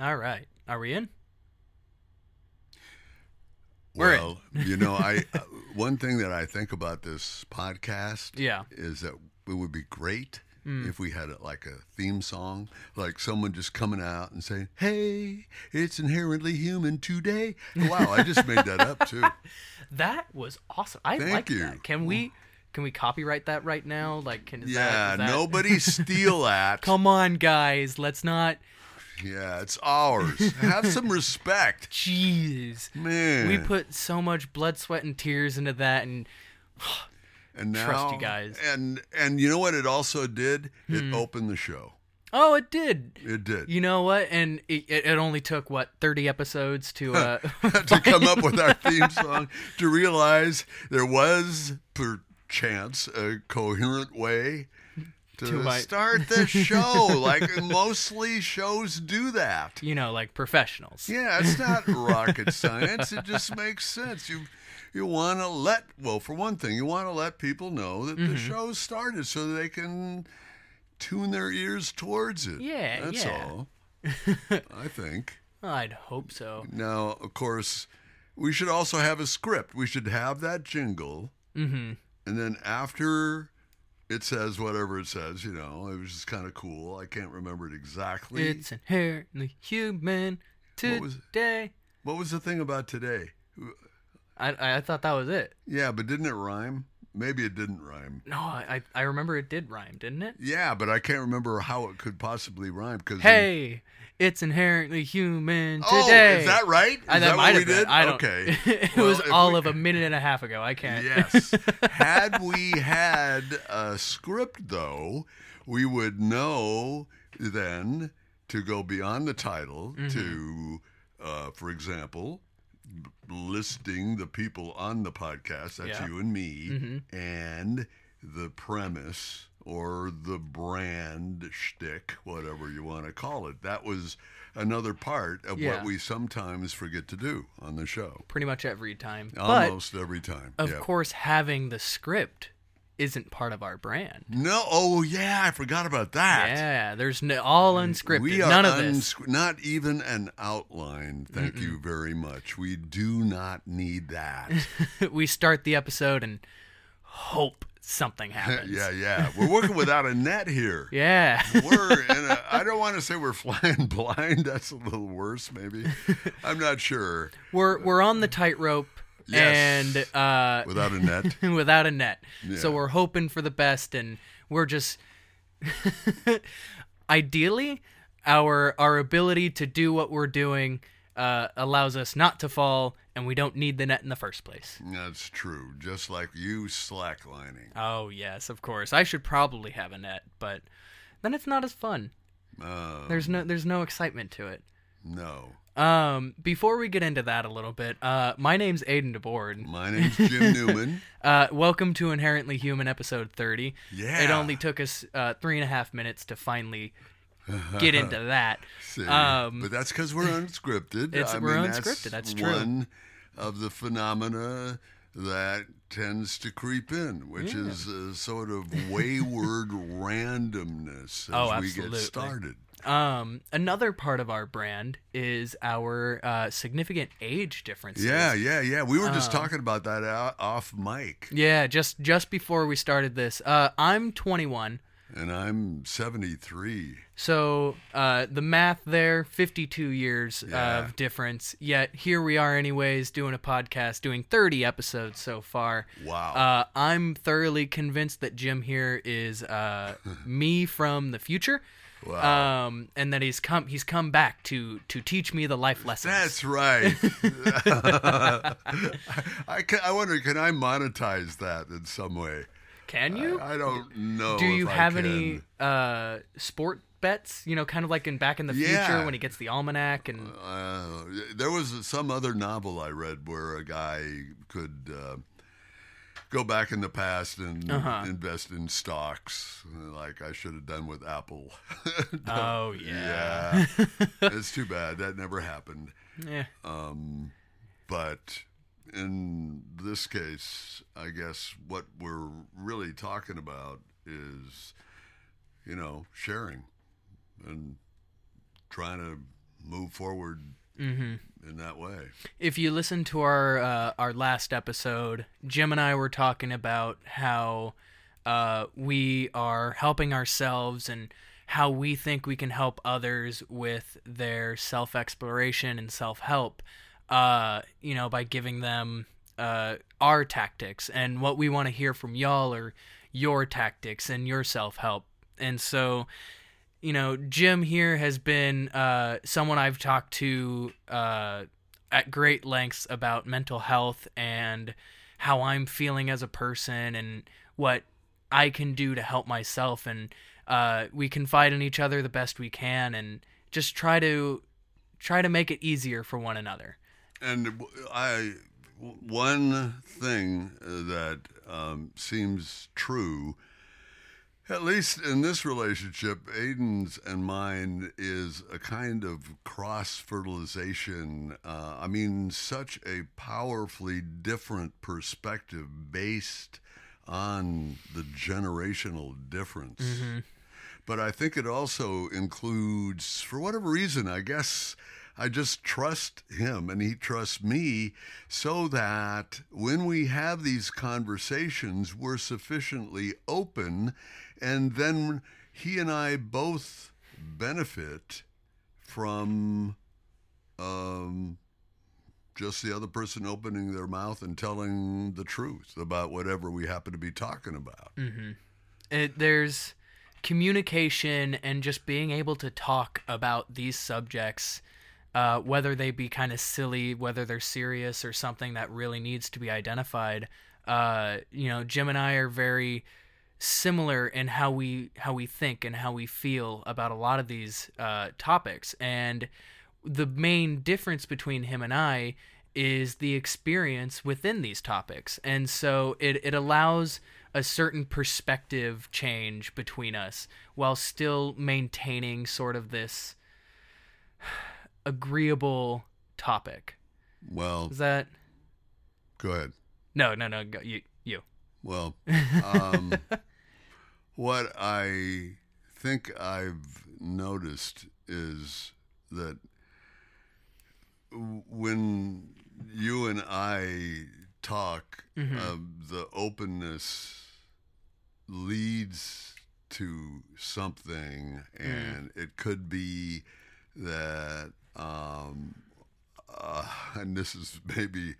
All right. Are we in? We're in. well, you know, I uh, one thing that I think about this podcast Yeah. is that it would be great Mm. if we had a, like a theme song, like someone just coming out and saying, "Hey, it's inherently human today." Wow, I just made that up too. That was awesome. I like you. that. Can we can we copyright that right now? Like can is yeah, that, is that- nobody steal that. Come on, guys. Let's not Yeah, it's ours. Have some respect, jeez. man. We put so much blood, sweat and tears into that and and now, trust you guys. And and you know what? It also did. It Hmm. opened the show. oh, it did. It did. You know what? And it, it only took what 30 episodes to uh to come up with our theme song to realize there was perchance a coherent way to, To my- start the show like mostly shows do that you know, like professionals. yeah it's not rocket science it just makes sense you you want to let well for one thing you want to let people know that Mm-hmm. the show started so they can tune their ears towards it Yeah, that's yeah. all i think I'd hope so. now, of course, we should also have a script. We should have that jingle, Mm-hmm. and then after it says whatever it says, you know, it was just kind of cool. I can't remember it exactly. It's inherently human What was today. what was the thing about today? I I thought that was it. Yeah, but didn't it rhyme? Maybe it didn't rhyme. No, I I remember it did rhyme, didn't it? Yeah, but I can't remember how it could possibly rhyme because Hey, it's inherently human Oh, is that right? Is I, that that what might we have been. did? I don't. Okay. it Well, was all we- of a minute and a half ago. I can't. Yes. had we had a script, though, we would know then to go beyond the title to, uh, for example, listing the people on the podcast, that's Yeah. you and me, mm-hmm. and the premise or the brand shtick, whatever you want to call it. That was another part of Yeah. what we sometimes forget to do on the show. Pretty much every time. Almost every time. Of yeah. course, having the script isn't part of our brand. No, oh yeah, I forgot about that. Yeah, there's no, all unscripted. We are None of this. not even an outline. Thank you very much. We do not need that. we start the episode and hope something happens. yeah, yeah. We're working without a net here. Yeah. We're in a, I don't want to say we're flying blind. That's a little worse, maybe. I'm not sure. we're we're on the tightrope Yes. and uh Without a net. without a net. So we're hoping for the best and we're just ideally our our ability to do what we're doing uh, allows us not to fall and we don't need the net in the first place. That's true. Just like you slacklining. Oh yes, of course. I should probably have a net, but then it's not as fun. Uh, There's no there's no excitement to it. no. Um, before we get into that a little bit, uh, my name's Aiden DeBoard. My name's Jim Newman. Uh, welcome to Inherently Human, episode 30. Yeah. It only took us uh, three and a half minutes to finally get into that. Um, but that's because we're unscripted. It's- I we're mean, unscripted, that's true. One of the phenomena that tends to creep in, which Yeah. is a sort of wayward randomness as Oh, we get started. Um, another part of our brand is our uh, significant age differences. Yeah, yeah, yeah. We were just Um, talking about that off mic, Yeah, just just before we started this, uh, I'm 21. and I'm 73. So uh, the math there, 52 years Yeah. of difference. Yet here we are, anyways, doing a podcast, doing 30 episodes so far. Wow. Uh, I'm thoroughly convinced that Jim here is uh, me from the future, Wow. um, and that he's come he's come back to to teach me the life lessons. That's right. I, ca- I wonder, can I monetize that in some way? Can you? I, I don't know. Do you I have any uh, sport bets? You know, kind of like in Back in the Yeah. Future when he gets the almanac and Uh, there was some other novel I read where a guy could uh, go back in the past and Uh-huh. invest in stocks, like I should have done with Apple. oh yeah, yeah, it's too bad that never happened. yeah. Um, but in this case, I guess what we're really talking about is, you know, sharing and trying to move forward Mm-hmm. in that way. if you listen to our uh, our last episode, Jim and I were talking about how uh, we are helping ourselves and how we think we can help others with their self exploration and self help. Uh, you know, by giving them uh, our tactics and what we want to hear from y'all are your tactics and your self help. And so, you know, Jim here has been uh, someone I've talked to uh, at great lengths about mental health and how I'm feeling as a person and what I can do to help myself. And uh, we confide in each other the best we can and just try to try to make it easier for one another. And I, one thing that um, seems true, at least in this relationship, Aiden's and mine, is a kind of cross fertilization. Uh, I mean, such a powerfully different perspective based on the generational difference. But I think it also includes, for whatever reason, I guess I just trust him and he trusts me so that when we have these conversations, we're sufficiently open and then he and I both benefit from um, just the other person opening their mouth and telling the truth about whatever we happen to be talking about. it, there's communication and just being able to talk about these subjects, uh, whether they be kind of silly, whether they're serious or something that really needs to be identified. Uh, you know, Jim and I are very similar in how we how we think and how we feel about a lot of these uh, topics, and the main difference between him and I is the experience within these topics. And so it, it allows a certain perspective change between us while still maintaining sort of this agreeable topic. Well, Is that go ahead. no, no, no, you. Well, um, what I think I've noticed is that when you and I talk, uh, the openness leads to something, and it could be that, um, uh, and this is maybe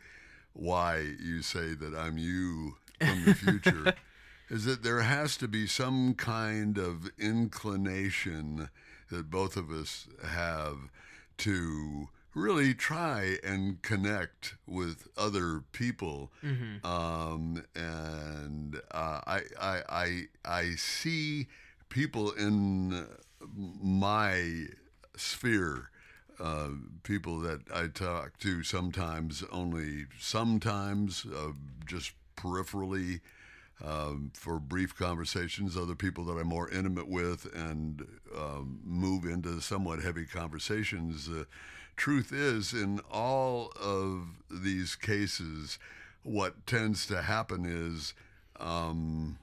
why you say that I'm you from the future, is that there has to be some kind of inclination that both of us have to really try and connect with other people. Um, and uh, I, I, I, I see people in my sphere uh, people that I talk to sometimes, only sometimes, uh, just peripherally um, for brief conversations. Other people that I'm more intimate with and um, move into somewhat heavy conversations. The truth is, in all of these cases, what tends to happen is um,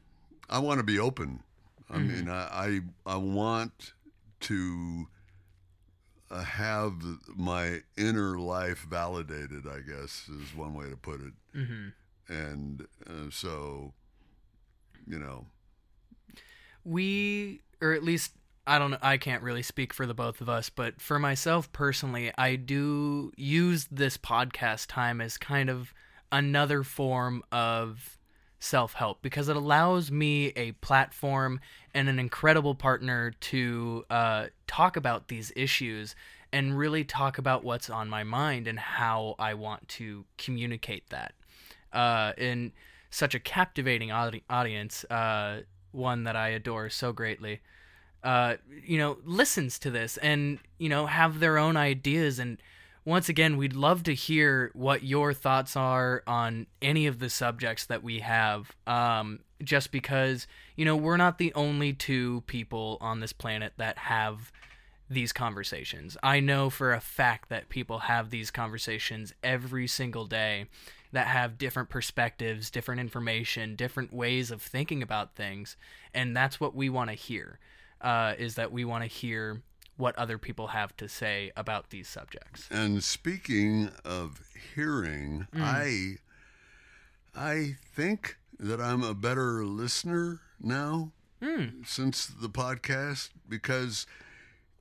I want to be open. I mean, I, I I want to uh, have my inner life validated. I guess is one way to put it. Mm-hmm. And uh, so, you know, we or at least I don't know I can't really speak for the both of us, but for myself personally, I do use this podcast time as kind of another form of self-help because it allows me a platform and an incredible partner to uh, talk about these issues and really talk about what's on my mind and how I want to communicate that uh, in such a captivating audi- audience, uh, one that I adore so greatly, uh, you know, listens to this and, you know, have their own ideas. And once again, we'd love to hear what your thoughts are on any of the subjects that we have. Um, just because, you know, we're not the only two people on this planet that have these conversations. I know for a fact that people have these conversations every single day that have different perspectives, different information, different ways of thinking about things, and that's what we want to hear. Uh, is that we want to hear what other people have to say about these subjects. And speaking of hearing, I I think that I'm a better listener now since the podcast because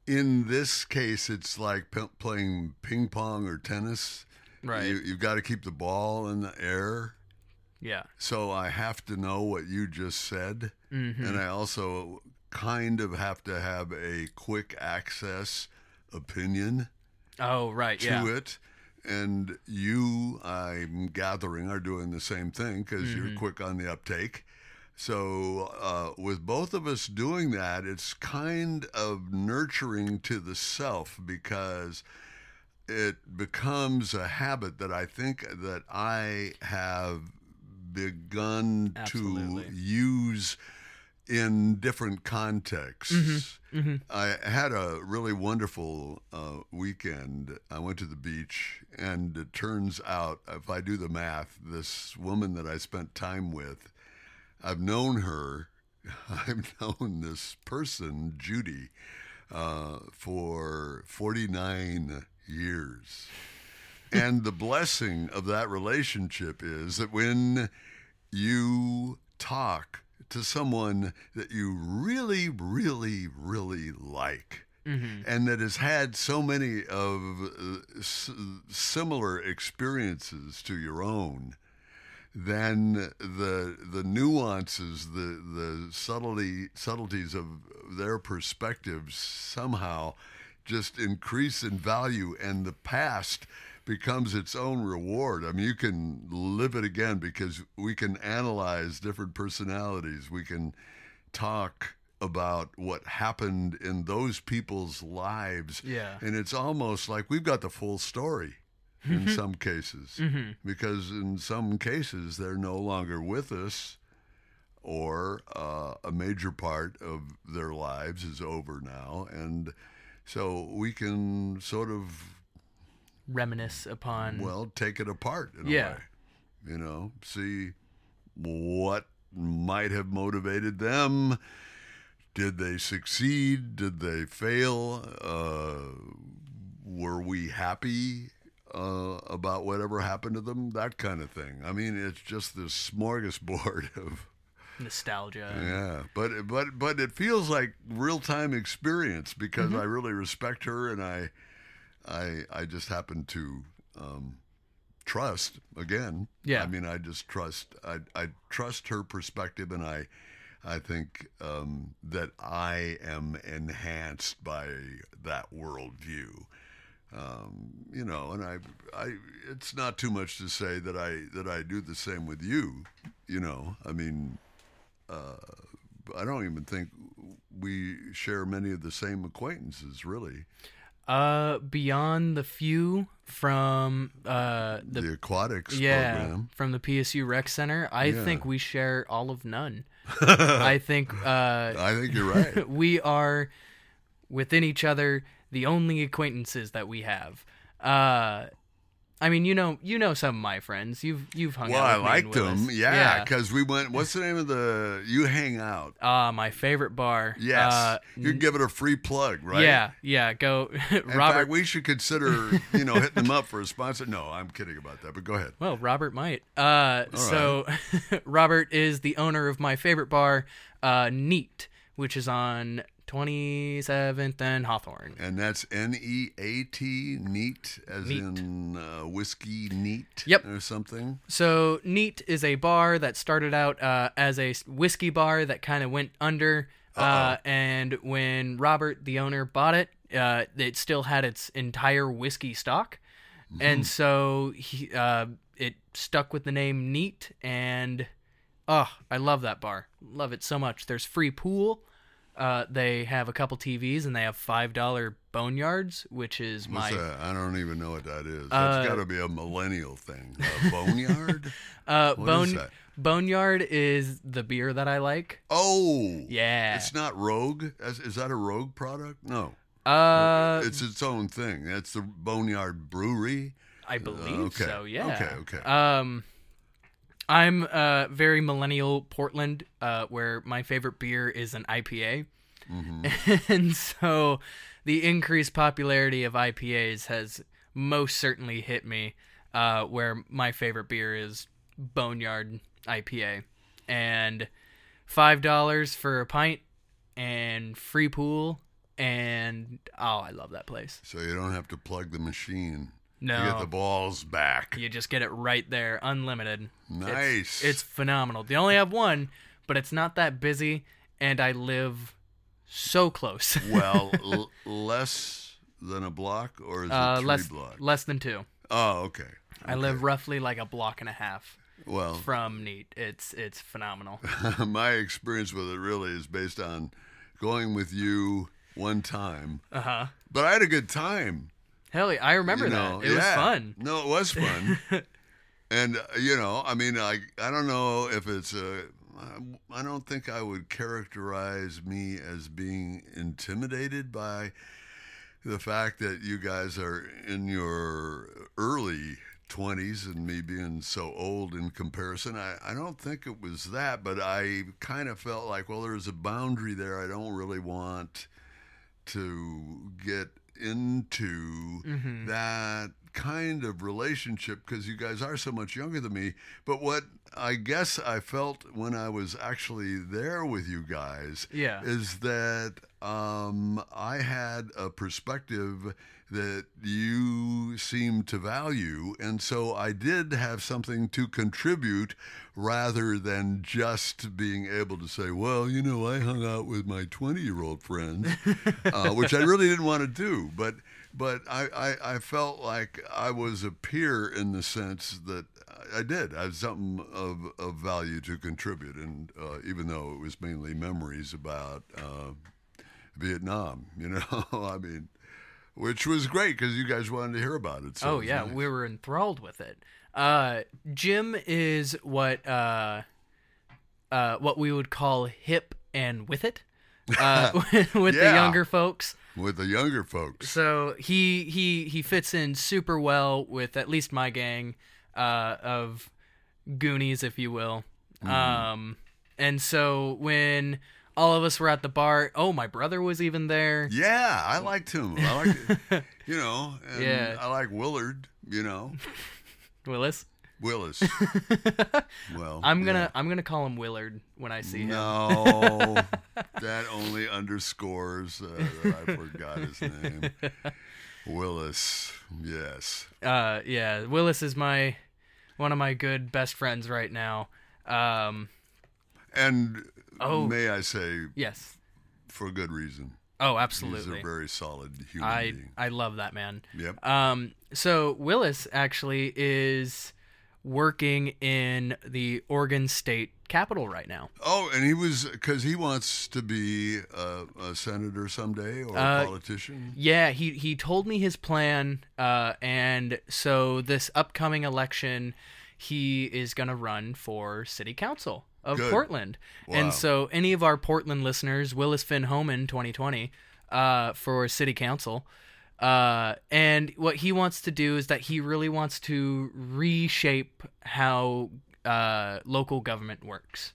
in this case it's like p- playing ping pong or tennis. Right. You, you've got to keep the ball in the air. Yeah. So I have to know what you just said. Mm-hmm. And I also kind of have to have a quick access opinion Oh, right. to Yeah. it. And you, I'm gathering, are doing the same thing because Mm-hmm. you're quick on the uptake. So, uh, with both of us doing that, it's kind of nurturing to the self because it becomes a habit that I think that I have begun Absolutely. to use in different contexts. I had a really wonderful uh, weekend. I went to the beach, and it turns out, if I do the math, this woman that I spent time with, I've known her, I've known this person, Judy, uh, for 49 years. And the blessing of that relationship is that when you talk to someone that you really, really, really like, and that has had so many of uh, s- similar experiences to your own, then the the nuances, the the subtlety subtleties of their perspectives somehow just increase in value, and the past becomes its own reward. I mean, you can live it again because we can analyze different personalities. We can talk about what happened in those people's lives. Yeah. And it's almost like we've got the full story in some cases because in some cases they're no longer with us or uh, a major part of their lives is over now and so we can sort of Reminisce upon. well take it apart in Yeah. a way you know see what might have motivated them did they succeed did they fail uh, were we happy uh, about whatever happened to them that kind of thing i mean it's just this smorgasbord of nostalgia. yeah, but but but it feels like real time experience because Mm-hmm. I really respect her and I I I just happen to um, trust again. Yeah. I mean I just trust I I trust her perspective and I I think um, that I am enhanced by that worldview. Um, you know, and I, I, it's not too much to say that I that I do the same with you. You know, I mean, I don't even think we share many of the same acquaintances, really. Uh, beyond the few from uh The, the aquatics yeah program. from the PSU Rec Center, I Yeah. think we share all of none. I think uh I think you're right. we are within each other the only acquaintances that we have. Uh I mean, you know, you know some of my friends. You've you've hung well, out. I with me liked them. Yeah, because we went. What's the name of the? You hang out. Uh, my favorite bar. Yes, Uh, you can give it a free plug, right? Yeah, yeah. Go, Robert. fact, we should consider, you know, hitting them up for a sponsor. No, I'm kidding about that. But go ahead. Well, Robert might. Uh, so Robert is the owner of my favorite bar, uh, Neat, which is on 27th and Hawthorne. And that's N E A T, neat, as Neat. in uh, whiskey neat, Yep. or something. So Neat is a bar that started out uh, as a whiskey bar that kind of went under. Uh, and when Robert, the owner, bought it, uh, it still had its entire whiskey stock, and so he uh, it stuck with the name Neat. And oh, I love that bar. Love it so much. There's free pool. Uh, they have a couple TVs and they have five dollar boneyards, which is What's my that? I don't even know what that is. Uh, That's got to be a millennial thing. A boneyard? uh, What bone is that? boneyard is the beer that I like. Oh, Yeah. It's not Rogue. Is, is that a Rogue product? No, Uh, it's its own thing. That's the Boneyard Brewery. I believe okay. so. Yeah. Okay, okay. Um, I'm uh very millennial Portland, uh, where my favorite beer is an IPA, Mm-hmm. and so the increased popularity of IPAs has most certainly hit me. Uh, where my favorite beer is Boneyard IPA, and five dollars for a pint and free pool, and oh, I love that place. So you don't have to plug the machine. No. You get the balls back. You just get it right there, unlimited. Nice. It's, phenomenal. They only have one, but it's not that busy, and I live so close. well, l- less than a block, or is it uh, three less blocks? less than two. Oh, okay. I live roughly like a block and a half Well, from Neat. It's it's phenomenal. my experience with it really is based on going with you one time, Uh huh. but I had a good time. Hell yeah, I remember you know, that. It was fun. No, it was fun. and uh, you know, I mean, I I don't know if it's a. I- I don't think I would characterize me as being intimidated by the fact that you guys are in your early 20s and me being so old in comparison. I, I don't think it was that, but I kind of felt like, well, there's a boundary there. I don't really want to get into that kind of relationship because you guys are so much younger than me. But what I guess I felt when I was actually there with you guys Yeah. is that um, I had a perspective that you seem to value. And so I did have something to contribute rather than just being able to say, well, you know, I hung out with my 20 year old friends, uh, which I really didn't want to do. But but I, I, I felt like I was a peer in the sense that I did. I had something of, of value to contribute. And uh, even though it was mainly memories about uh, Vietnam, you know, I mean, which was great because you guys wanted to hear about it. So oh was yeah, nice. we were enthralled with it. Uh, Jim is what uh, uh, what we would call hip and with it, uh, with the younger folks. with the younger folks. So he he he fits in super well with at least my gang uh, of Goonies, if you will. Um, and so when all of us were at the bar, oh, my brother was even there. Yeah, I liked him. I liked, you know, and Yeah. I like Willard. You know, Willis. Willis. well, I'm gonna I'm gonna call him Willard when I see him. No, that only underscores uh, that I forgot his name. Willis. Yes. Uh, yeah, Willis is my one of my good best friends right now. Um, And Oh. may I say, yes. for good reason. Oh, absolutely. He's a very solid human I being. I love that man. Yep. Um, so Willis actually is working in the Oregon State Capitol right now. Oh, and he was because he wants to be a, a senator someday or Uh, a politician. Yeah, he he told me his plan, uh, and so this upcoming election, he is gonna run for city council of Good. Portland. Wow. And so, any of our Portland listeners, Willis Finn Homan, 2020, uh, for city council. Uh, and what he wants to do is that he really wants to reshape how uh, local government works.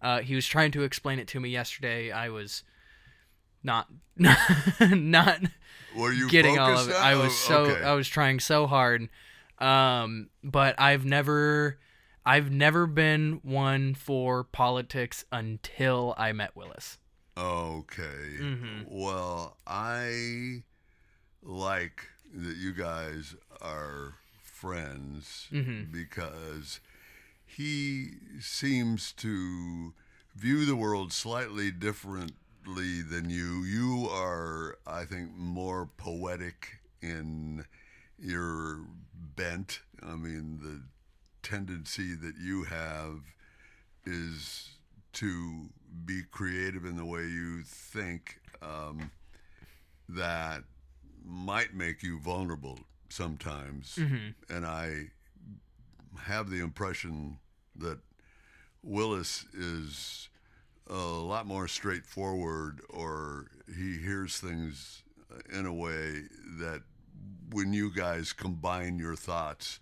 Uh, he was trying to explain it to me yesterday. I was not not Were you getting all of it. I was oh, so okay. I was trying so hard. Um, but I've never I've never been one for politics until I met Willis. Okay. Mhm. Well, I like that you guys are friends Mhm. because he seems to view the world slightly differently than you. You are, I think, more poetic in your bent. I mean, the tendency that you have is to be creative in the way you think um, that might make you vulnerable sometimes. Mhm. And I have the impression that Willis is a lot more straightforward, or he hears things in a way that when you guys combine your thoughts,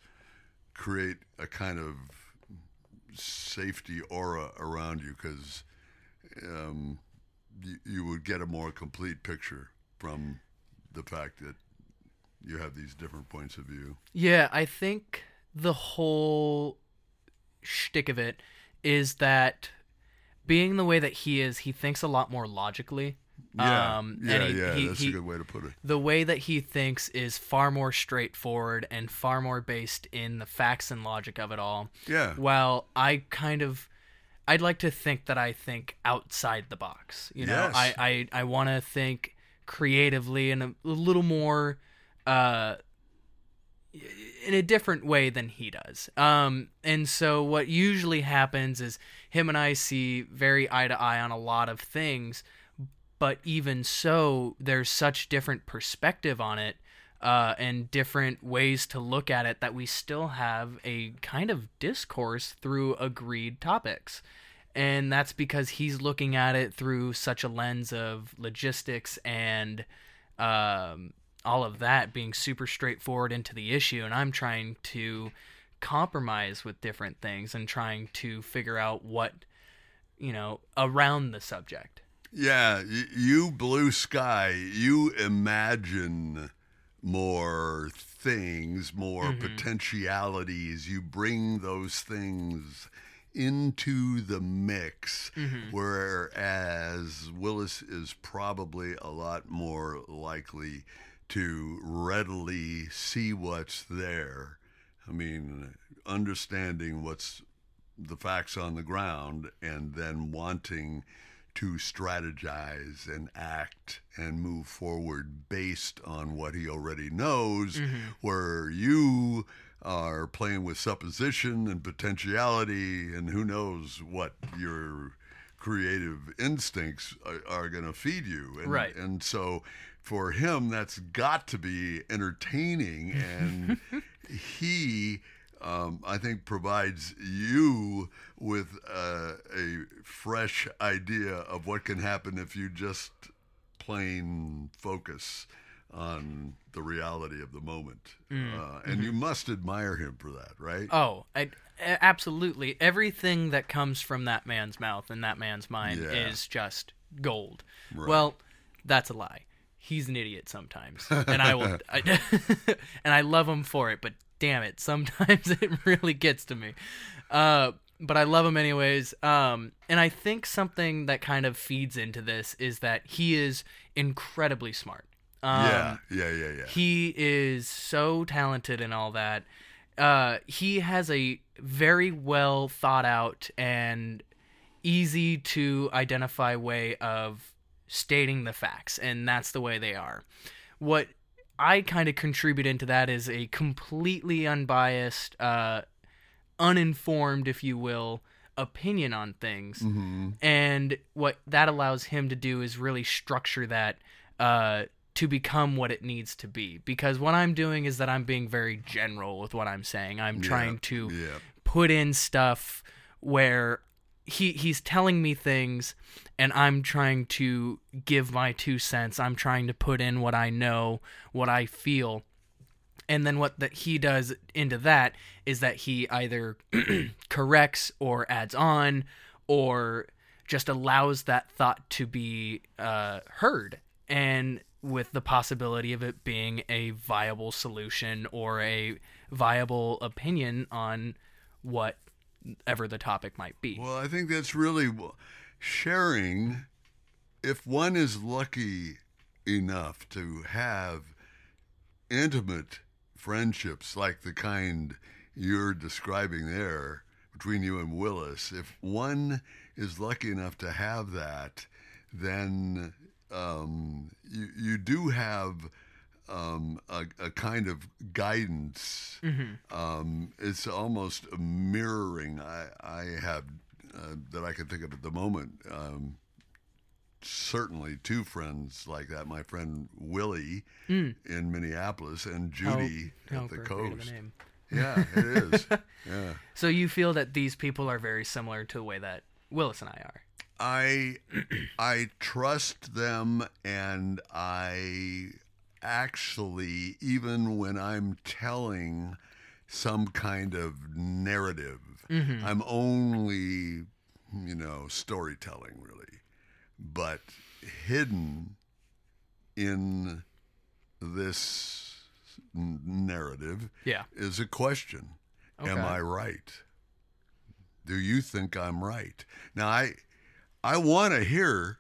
create a kind of safety aura around you because um, you, you would get a more complete picture from the fact that you have these different points of view. Yeah, I think the whole shtick of it is that being the way that he is, he thinks a lot more logically. Yeah, Um, yeah, and he- yeah. he- that's he- a good way to put it. the way that he thinks is far more straightforward and far more based in the facts and logic of it all. Yeah, While I kind of, I'd like to think that I think outside the box. You know, Yes. I I, I want to think creatively and a, a little more, uh, in a different way than he does. Um, and so what usually happens is him and I see very eye to eye on a lot of things, but even so, there's such different perspective on it. Uh, and different ways to look at it that we still have a kind of discourse through agreed topics. And that's because he's looking at it through such a lens of logistics and um, all of that being super straightforward into the issue. And I'm trying to compromise with different things and trying to figure out what, you know, around the subject. Yeah. You blue sky. You imagine more things, more mm-hmm. potentialities. You bring those things into the mix, mm-hmm. whereas Willis is probably a lot more likely to readily see what's there. I mean, understanding what's the facts on the ground and then wanting to strategize and act and move forward based on what he already knows, mm-hmm. where you are playing with supposition and potentiality, and who knows what your creative instincts are, are going to feed you. And, Right. And so for him, that's got to be entertaining. And he, um, I think, provides you with uh, a fresh idea of what can happen if you just plain focus on the reality of the moment. Uh, and you must admire him for that, right? Oh, I, absolutely. Everything that comes from that man's mouth and that man's mind Yeah. is just gold. Right. Well, that's a lie. He's an idiot sometimes, and I will, I, and I love him for it. But damn it, sometimes it really gets to me. Uh, but I love him anyways. Um, and I think something that kind of feeds into this is that he is incredibly smart. Um, yeah, yeah, yeah, yeah. he is so talented and all that. Uh, he has a very well thought out and easy to identify way of stating the facts, and that's the way they are. What I kind of contribute into that is a completely unbiased, uh, uninformed, if you will, opinion on things. hmm And what that allows him to do is really structure that uh, to become what it needs to be. Because what I'm doing is that I'm being very general with what I'm saying. I'm trying to Yeah. put in stuff where he he's telling me things and I'm trying to give my two cents. I'm trying to put in what I know, what I feel. And then what that he does into that is that he either corrects or adds on or just allows that thought to be uh, heard and with the possibility of it being a viable solution or a viable opinion on whatever the topic might be. Well, I think that's really sharing. If one is lucky enough to have intimate friendships like the kind you're describing there between you and Willis, if one is lucky enough to have that, then um, you you do have um, a, a kind of guidance. Um, it's almost a mirroring. I I have uh, that I can think of at the moment. Um, certainly two friends like that. My friend Willie in Minneapolis and Judy How at the of a coast. Yeah, it is. yeah. So you feel that these people are very similar to the way that Willis and I are. I I trust them and I actually even when I'm telling some kind of narrative mm-hmm. I'm only you know storytelling really but hidden in this narrative Yeah. is a question. Am I right? Do you think I'm right? Now I I want to hear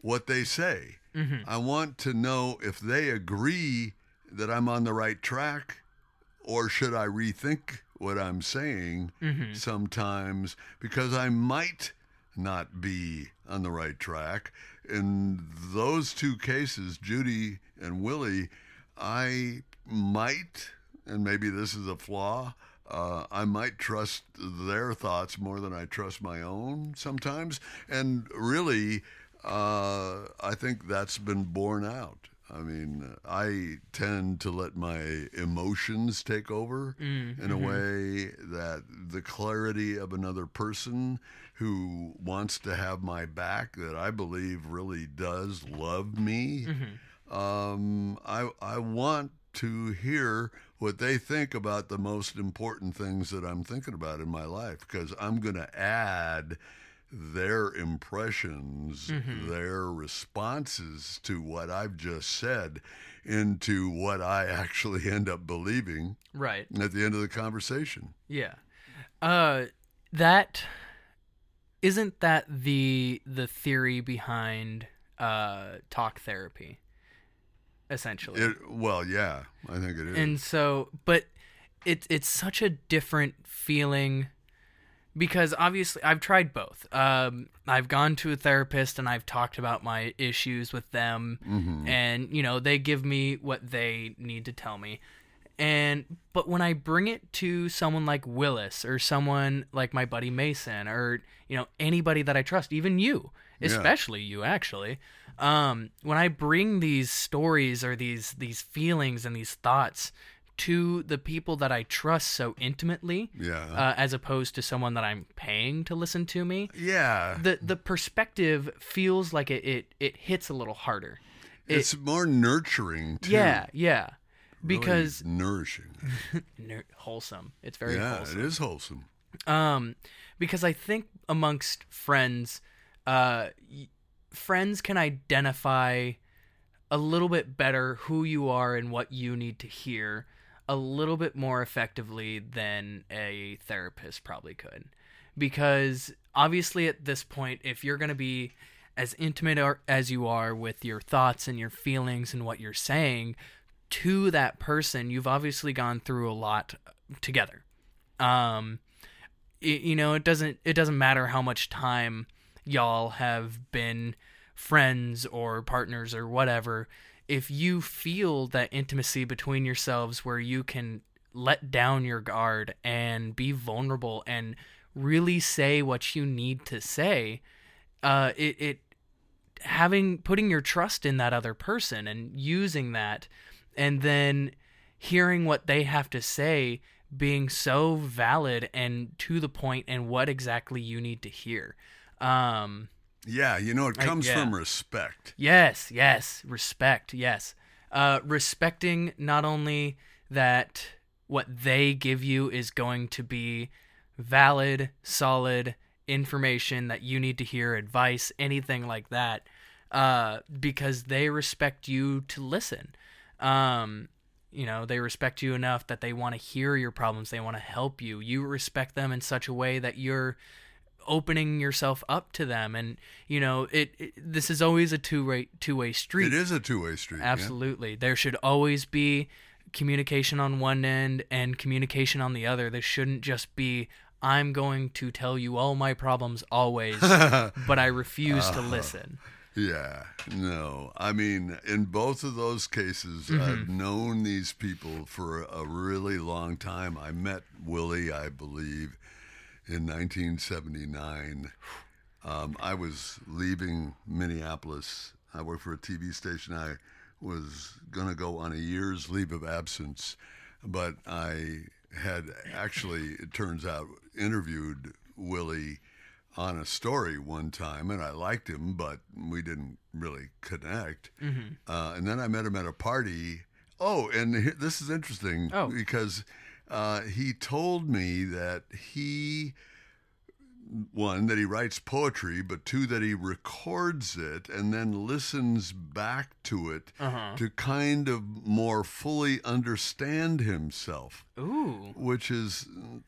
what they say. Mm-hmm. I want to know if they agree that I'm on the right track or should I rethink what I'm saying Mm-hmm. sometimes because I might not be on the right track. In those two cases, Judy and Willie, I might, and maybe this is a flaw, uh, I might trust their thoughts more than I trust my own sometimes. And really, uh, I think that's been borne out. I mean, I tend to let my emotions take over in a way that the clarity of another person who wants to have my back, that I believe really does love me, um, I, I want to hear what they think about the most important things that I'm thinking about in my life because I'm going to add their impressions, their responses to what I've just said into what I actually end up believing Right. at the end of the conversation. Yeah. Uh that isn't that the the theory behind uh talk therapy essentially. It, well, yeah, I think it is. and so but it it's such a different feeling because obviously I've tried both. Um I've gone to a therapist and I've talked about my issues with them Mm-hmm. and you know they give me what they need to tell me and but when i bring it to someone like willis or someone like my buddy mason or you know anybody that i trust even you Yeah. especially you actually um when i bring these stories or these these feelings and these thoughts to the people that i trust so intimately yeah. uh, as opposed to someone that i'm paying to listen to me yeah. the the perspective feels like it it, it hits a little harder it- it's more nurturing, too. yeah yeah Really because nourishing. ner- wholesome. It's very yeah, wholesome. it is wholesome. Um, because I think amongst friends, uh, y- friends can identify a little bit better who you are and what you need to hear a little bit more effectively than a therapist probably could. Because obviously, at this point, if you're going to be as intimate as you are with your thoughts and your feelings and what you're saying to that person, you've obviously gone through a lot together. Um, y- you know, it doesn't it doesn't matter how much time y'all have been friends or partners or whatever. If you feel that intimacy between yourselves where you can let down your guard and be vulnerable and really say what you need to say, uh, it, it having putting your trust in that other person and using that and then hearing what they have to say being so valid and to the point and what exactly you need to hear. Um Yeah, you know, it I- comes yeah. from respect. yes yes respect yes uh respecting not only that what they give you is going to be valid solid information that you need to hear advice anything like that uh because they respect you to listen um you know they respect you enough that they want to hear your problems they want to help you you respect them in such a way that you're opening yourself up to them and you know it, it this is always a two-way two-way street It is a two-way street. yeah. absolutely there should always be communication on one end and communication on the other there shouldn't just be i'm going to tell you all my problems always but i refuse to listen Yeah, no. I mean, in both of those cases, Mm-hmm. I've known these people for a really long time. I met Willie, I believe, in 1979. Um, I was leaving Minneapolis. I worked for a TV station. I was going to go on a year's leave of absence, but I had actually, it turns out, interviewed Willie on a story one time, and I liked him, but we didn't really connect. Uh, and then I met him at a party. Oh, and this is interesting Oh. because uh, he told me that he one that he writes poetry, but two that he records it and then listens back to it Uh-huh. to kind of more fully understand himself Ooh. which is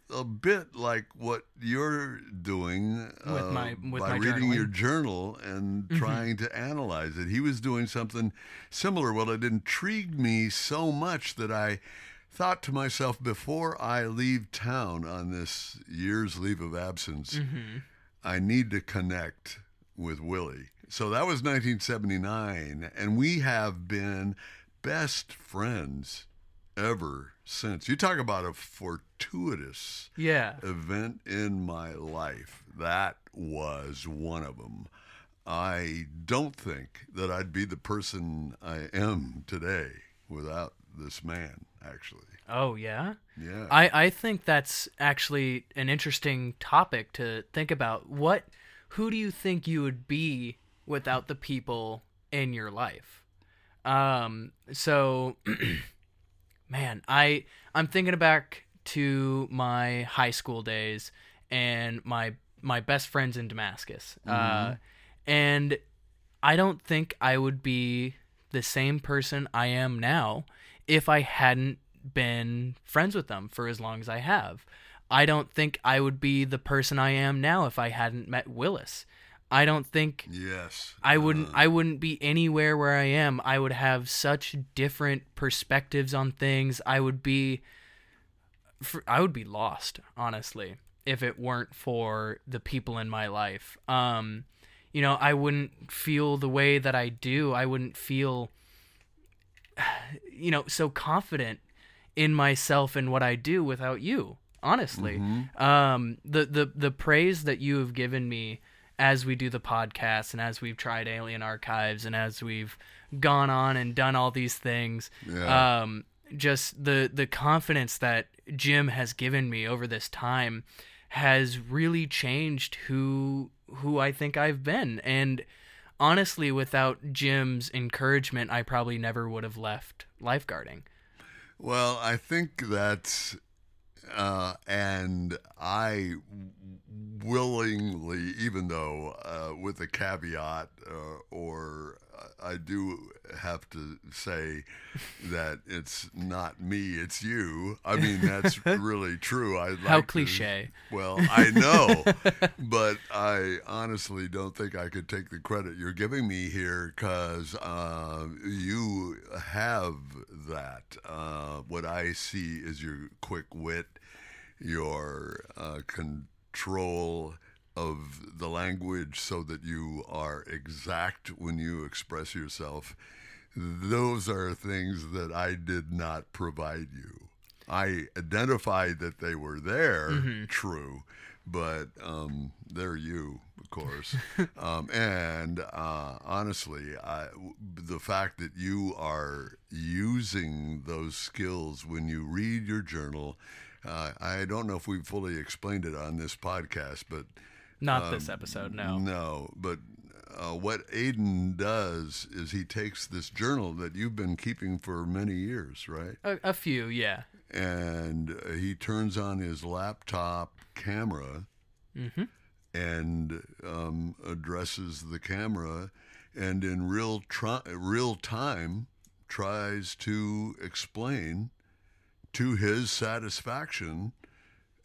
a bit like what you're doing With uh, my- with by my reading your journal and trying to analyze it. He was doing something similar. Well, it intrigued me so much that I thought to myself before I leave town on this year's leave of absence, mm-hmm. I need to connect with Willie. So that was 1979, and we have been best friends ever since. You talk about a fortuitous Yeah. event in my life. That was one of them. I don't think that I'd be the person I am today without this man, actually. Oh yeah. Yeah. I, I think that's actually an interesting topic to think about. What who do you think you would be without the people in your life? Um so man, I I'm thinking back to my high school days and my my best friends in Damascus. Uh and I don't think I would be the same person I am now if I hadn't been friends with them for as long as I have. I don't think I would be the person I am now if I hadn't met Willis. I don't think yes. I wouldn't I wouldn't be anywhere where I am. I would have such different perspectives on things. I would be I would be lost, honestly, if it weren't for the people in my life. Um you know, I wouldn't feel the way that I do. I wouldn't feel you know, so confident in myself and what I do without you. Honestly, um, the the the praise that you have given me as we do the podcast and as we've tried Alien Archives and as we've gone on and done all these things, Yeah. um, just the the confidence that Jim has given me over this time has really changed who who I think I've been and honestly without Jim's encouragement I probably never would have left lifeguarding. Well, I think that's, uh, and I willingly, even though uh, with a caveat, uh, or I do have to say that it's not me, it's you. I mean, that's really true. I like How to- cliche. well, I know, but I honestly don't think I could take the credit you're giving me here because uh, you have that. Uh, what I see is your quick wit, your uh, control of the language so that you are exact when you express yourself. Those are things that I did not provide you. I identified that they were there, true, but um, they're you, of course. um, and uh, honestly, I, the fact that you are using those skills when you read your journal, uh, I don't know if we've fully explained it on this podcast, but Not this episode, no. no, but uh, what Aiden does is he takes this journal that you've been keeping for many years, right? A, a few, yeah. And uh, he turns on his laptop camera and um, addresses the camera, and in real tri- real time tries to explain to his satisfaction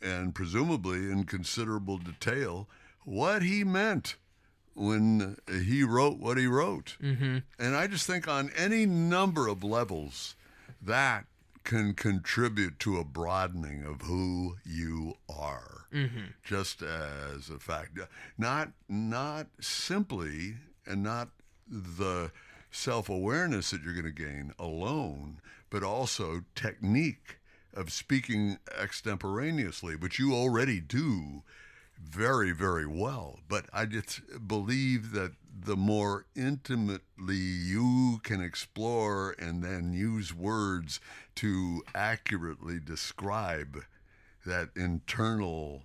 and presumably in considerable detail what he meant when he wrote what he wrote. Mm-hmm. And I just think on any number of levels, that can contribute to a broadening of who you are. Just as a fact, not not simply and not the self awareness that you're going to gain alone, but also technique of speaking extemporaneously, which you already do very, very well. But I just believe that the more intimately you can explore and then use words to accurately describe that internal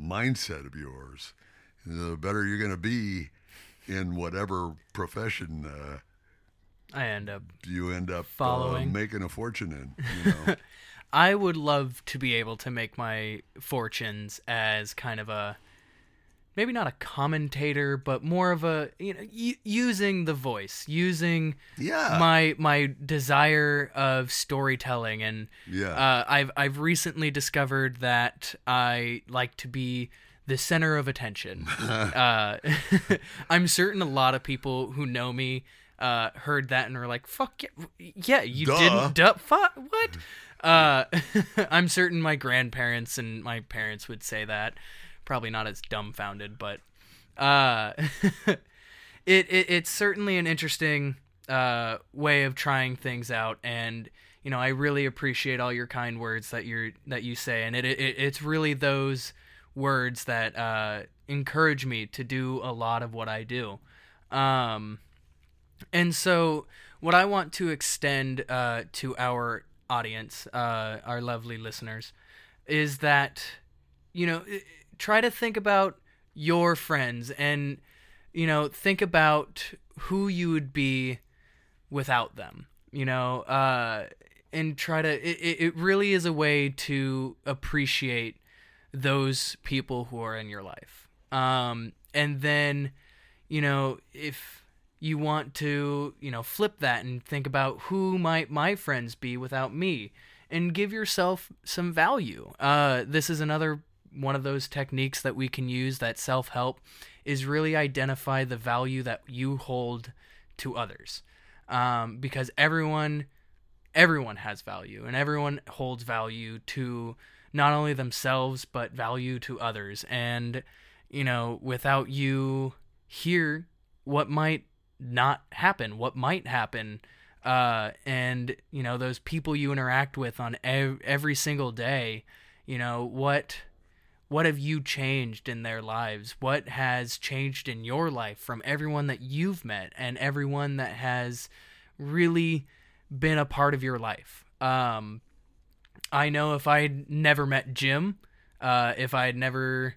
mindset of yours, the better you're going to be in whatever profession uh, I end up. you end up uh, Following. making a fortune in. You know? I would love to be able to make my fortunes as kind of a maybe not a commentator, but more of a you know y- using the voice, using Yeah. my my desire of storytelling and yeah. uh, I've I've recently discovered that I like to be the center of attention. uh, I'm certain a lot of people who know me uh, heard that and are like, "Fuck yeah, yeah you Duh. didn't duh, fuck what?" Uh, I'm certain my grandparents and my parents would say that. Probably not as dumbfounded, but uh, it, it it's certainly an interesting uh, way of trying things out. And you know i really appreciate all your kind words that you're that you say. And it, it it's really those words that uh, encourage me to do a lot of what i do. Um, and so what i want to extend uh, to our audience uh, our lovely listeners is that you know try to think about your friends and you know think about who you would be without them you know uh and try to it, it really is a way to appreciate those people who are in your life. Um and then you know if you want to you know flip that and think about who might my friends be without me and give yourself some value. Uh this is another one of those techniques that we can use that self-help is really identify the value that you hold to others. Um, because everyone everyone has value and everyone holds value to not only themselves but value to others. And you know without you here what might not happen what might happen uh, and you know those people you interact with on ev- every single day you know what what have you changed in their lives? What has changed in your life from everyone that you've met and everyone that has really been a part of your life? Um, I know if I'd never met Jim, uh, if I had never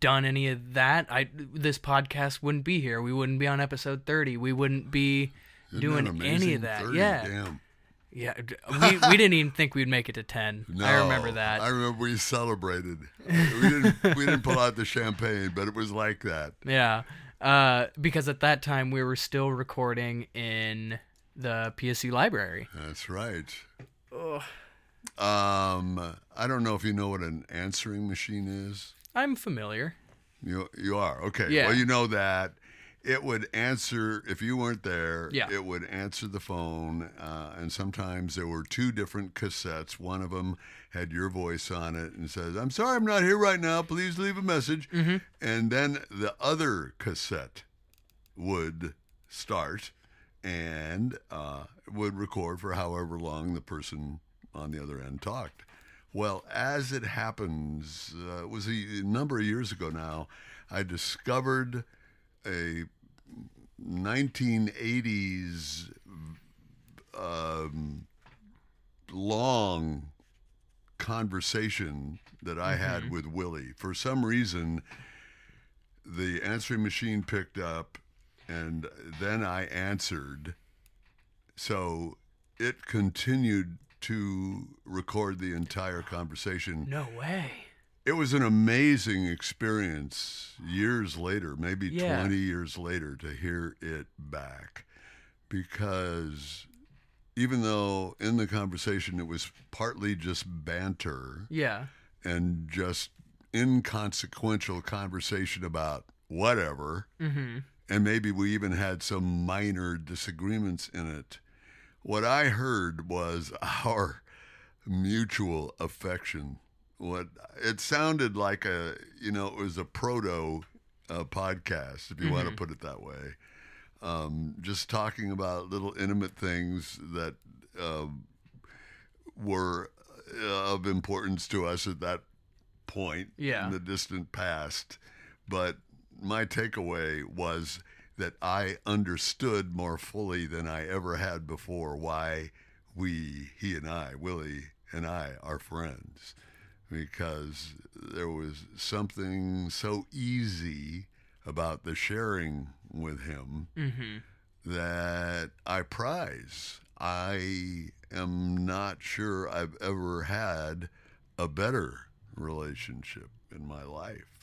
done any of that, I this podcast wouldn't be here. We wouldn't be on episode thirty. We wouldn't be Isn't doing that any of that. 30, yeah, Damn. yeah. We we didn't even think we'd make it to ten. No, I remember that. I remember we celebrated. we didn't. We didn't pull out the champagne, but it was like that. Yeah. Uh, because at that time we were still recording in the PSC library. That's right. Um, I don't know if you know what an answering machine is. I'm familiar. You you are okay. Yeah. Well, you know that it would answer if you weren't there. Yeah. It would answer the phone, uh, and sometimes there were two different cassettes. One of them had your voice on it and says, "I'm sorry, I'm not here right now. Please leave a message." Mm-hmm. And then the other cassette would start and uh, would record for however long the person on the other end talked. Well, as it happens, uh, it was a number of years ago now, I discovered a 1980s um, long conversation that I had with Willie. For some reason, the answering machine picked up, and then I answered. So it continued to record the entire conversation. No way. It was an amazing experience years later, maybe Yeah. 20 years later, to hear it back. Because even though in the conversation it was partly just banter Yeah. and just inconsequential conversation about whatever, Mm-hmm. and maybe we even had some minor disagreements in it. What I heard was our mutual affection. What it sounded like a, you know, it was a proto uh, podcast, if you want to put it that way. Um, just talking about little intimate things that um were uh, of importance to us at that point Yeah. in the distant past. But my takeaway was that I understood more fully than I ever had before why we, he and I, Willie and I, are friends. Because there was something so easy about the sharing with him Mm-hmm. that I prize. I am not sure I've ever had a better relationship in my life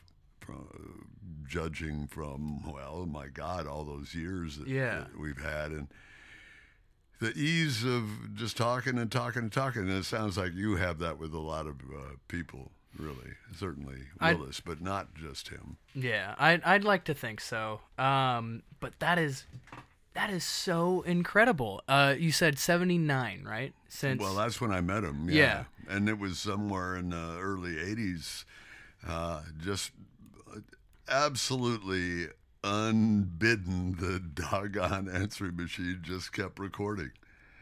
from, judging from well, my God, all those years that, Yeah. that we've had, and the ease of just talking and talking and talking. And it sounds like you have that with a lot of uh, people, really. Certainly Willis, but not just him. Yeah, I'd I'd like to think so. Um, but that is that is so incredible. Uh, you said seventy nine, right? Since Well, that's when I met him. Yeah. Yeah. And it was somewhere in the early 80s. Uh, just absolutely unbidden, the doggone answering machine just kept recording.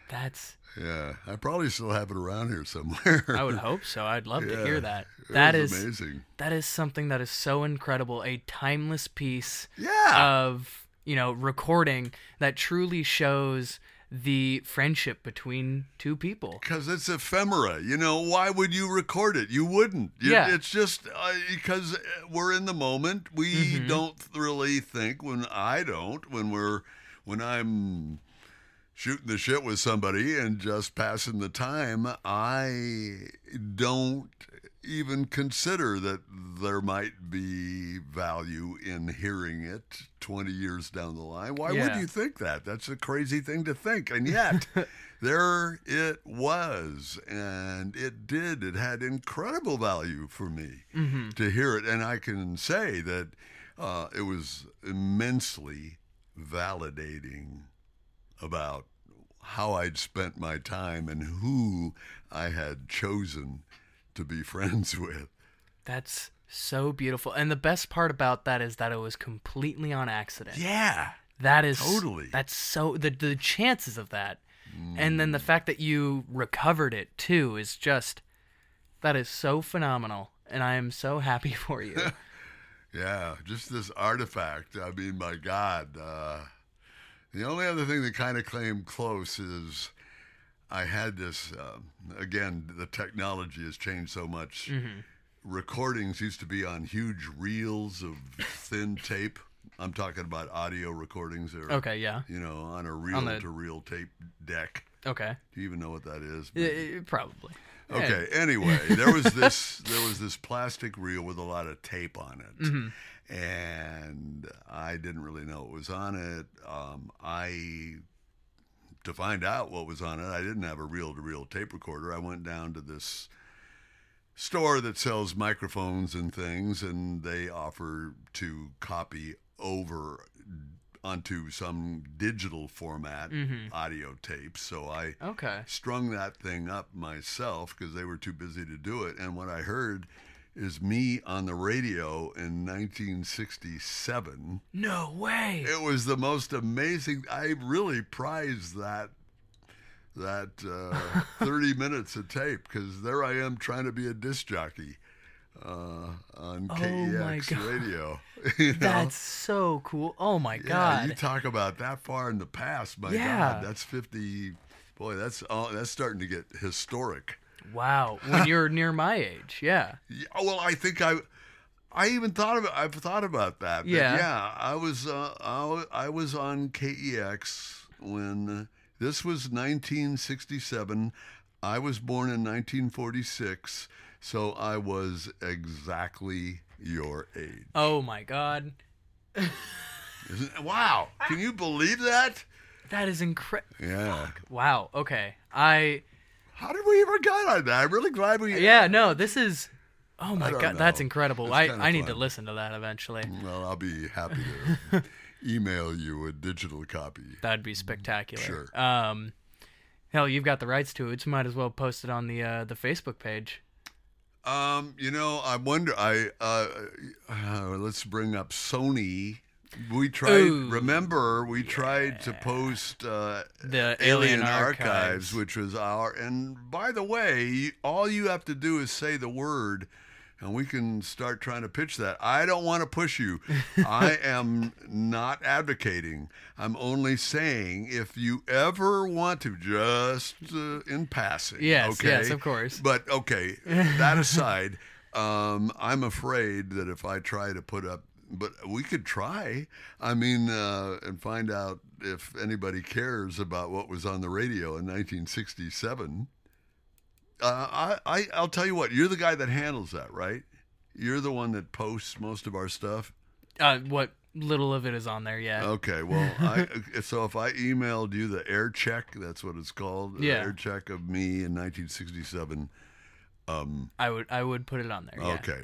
that's Yeah. I probably still have it around here somewhere. I would hope so. I'd love to hear that. That is amazing. that is something that is so incredible. A timeless piece Yeah. of you know recording that truly shows the friendship between two people. Because it's ephemera. You know, why would you record it? You wouldn't. You- Yeah. It's just uh, because we're in the moment. We Mm-hmm. don't really think, when I don't, when we're, when I'm shooting the shit with somebody and just passing the time, I don't even consider that there might be value in hearing it 20 years down the line. Why would you think that? That's a crazy thing to think. And yet, there it was. And it did. It had incredible value for me to hear it. And I can say that uh, it was immensely validating about how I'd spent my time and who I had chosen to be friends with. That's so beautiful. And the best part about that is that it was completely on accident. Yeah. That is Totally. That's so the the chances of that, and then the fact that you recovered it too is just that is so phenomenal, and I am so happy for you. Yeah, just this artifact. I mean, my God. Uh, the only other thing that kind of came close is I had this. Um, again, the technology has changed so much. Recordings used to be on huge reels of thin tape. I'm talking about audio recordings. Or, okay, yeah, You know, on a the- reel-to-reel tape deck. okay, Do you even know what that is? Uh, uh, probably. Okay. Anyway, there was this there was this plastic reel with a lot of tape on it, and I didn't really know what was on it. Um, I to find out what was on it, I didn't have a reel to reel tape recorder. I went down to this store that sells microphones and things, and they offer to copy over onto some digital format mm-hmm. audio tapes. So I Okay. strung that thing up myself because they were too busy to do it. And what I heard is me on the radio in 1967. No way. It was the most amazing. I really prized that that uh, 30 minutes of tape because there I am trying to be a disc jockey uh, on Oh KEX radio. you know? That's so cool. Oh my Yeah, god. you talk about that far in the past. My Yeah. God, that's 50. Boy, that's uh, that's starting to get historic. Wow. When you're near my age, yeah. Yeah, well, I think I, I even thought about. I've thought about that. Yeah. yeah. I was. Uh, I, I was on KEX when uh, this was 1967. I was born in 1946, so I was exactly your age. Oh my god. Isn't, wow! Can you believe that? That is incredible. Yeah. Wow. Okay. I How did we ever get on that? I'm really glad we. yeah, no, this is Oh my god, that's incredible. It's I I need to listen to that eventually. Well, I'll be happy to email you a digital copy. That'd be spectacular. Sure. Um hell, you've got the rights to it. So you might as well post it on the uh, the Facebook page. Um, you know, I wonder. I uh, uh, let's bring up Sony. We tried. Ooh, remember, we tried to post uh, The Alien Alien Archives, Archives. which was our. And by the way, all you have to do is say the word, and we can start trying to pitch that. I don't want to push you. I am not advocating. I'm only saying if you ever want to, just uh, in passing. Yes, okay? yes, of course. But okay, that aside, um, I'm afraid that if I try to put up, but we could try. I mean, uh, and find out if anybody cares about what was on the radio in 1967. Uh, I, I, I'll tell you what. You're the guy that handles that, right? you're the one that posts most of our stuff. Uh, what little of it is on there, yeah. Okay, well, I, so if I emailed you the air check, that's what it's called, the Yeah. air check of me in 1967. I would I would put it on there. Yeah. Okay,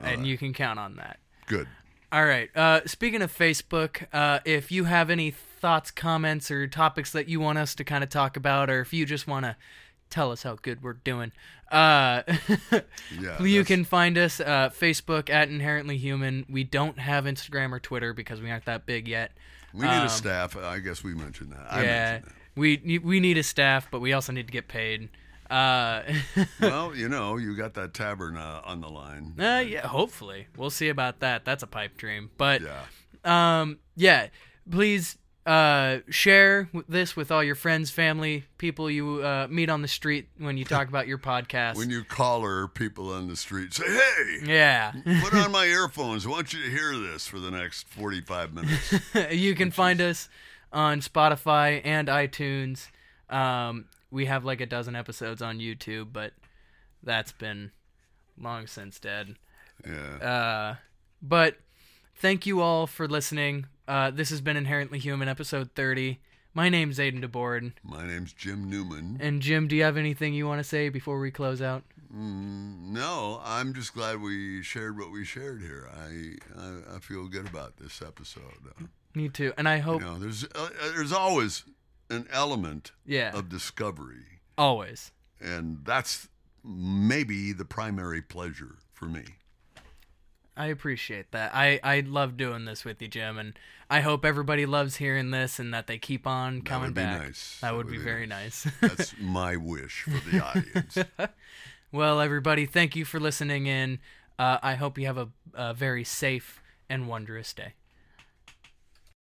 and you can count on that. good. All right. Uh, speaking of Facebook, uh, if you have any thoughts, comments, or topics that you want us to kind of talk about, or if you just want to tell us how good we're doing, uh, Yeah, you that's- can find us uh, Facebook at Inherently Human. We don't have Instagram or Twitter because we aren't that big yet. We need a staff. I guess we mentioned that. I um, yeah, mentioned we we need a staff, but we also need to get paid. Uh. Well, you know, you got that tavern uh, on the line. uh, yeah, hopefully we'll see about that. That's a pipe dream, but. Yeah. um yeah please uh share this with all your friends family people you uh meet on the street when you talk about your podcast When you collar people on the street, say, "Hey, yeah put on my earphones. I want you to hear this for the next 45 minutes." you can find us on spotify and itunes um we have like a dozen episodes on youtube but that's been long since dead Yeah. uh but thank you all for listening uh this has been inherently human episode 30 my name's aiden debord My name's Jim Newman. And Jim, do you have anything you want to say before we close out? Mm, no, I'm just glad we shared what we shared here. I I, I feel good about this episode. Uh, Me too. And I you hope, know, there's uh, there's always an element yeah, of discovery, always. and that's maybe the primary pleasure for me. I appreciate that. I I love doing this with you, Jim, and I hope everybody loves hearing this and that they keep on That coming would be back. nice. That, would, be, very nice. That's my wish for the audience. well, everybody, thank you for listening in. Uh, I hope you have a, a very safe and wondrous day.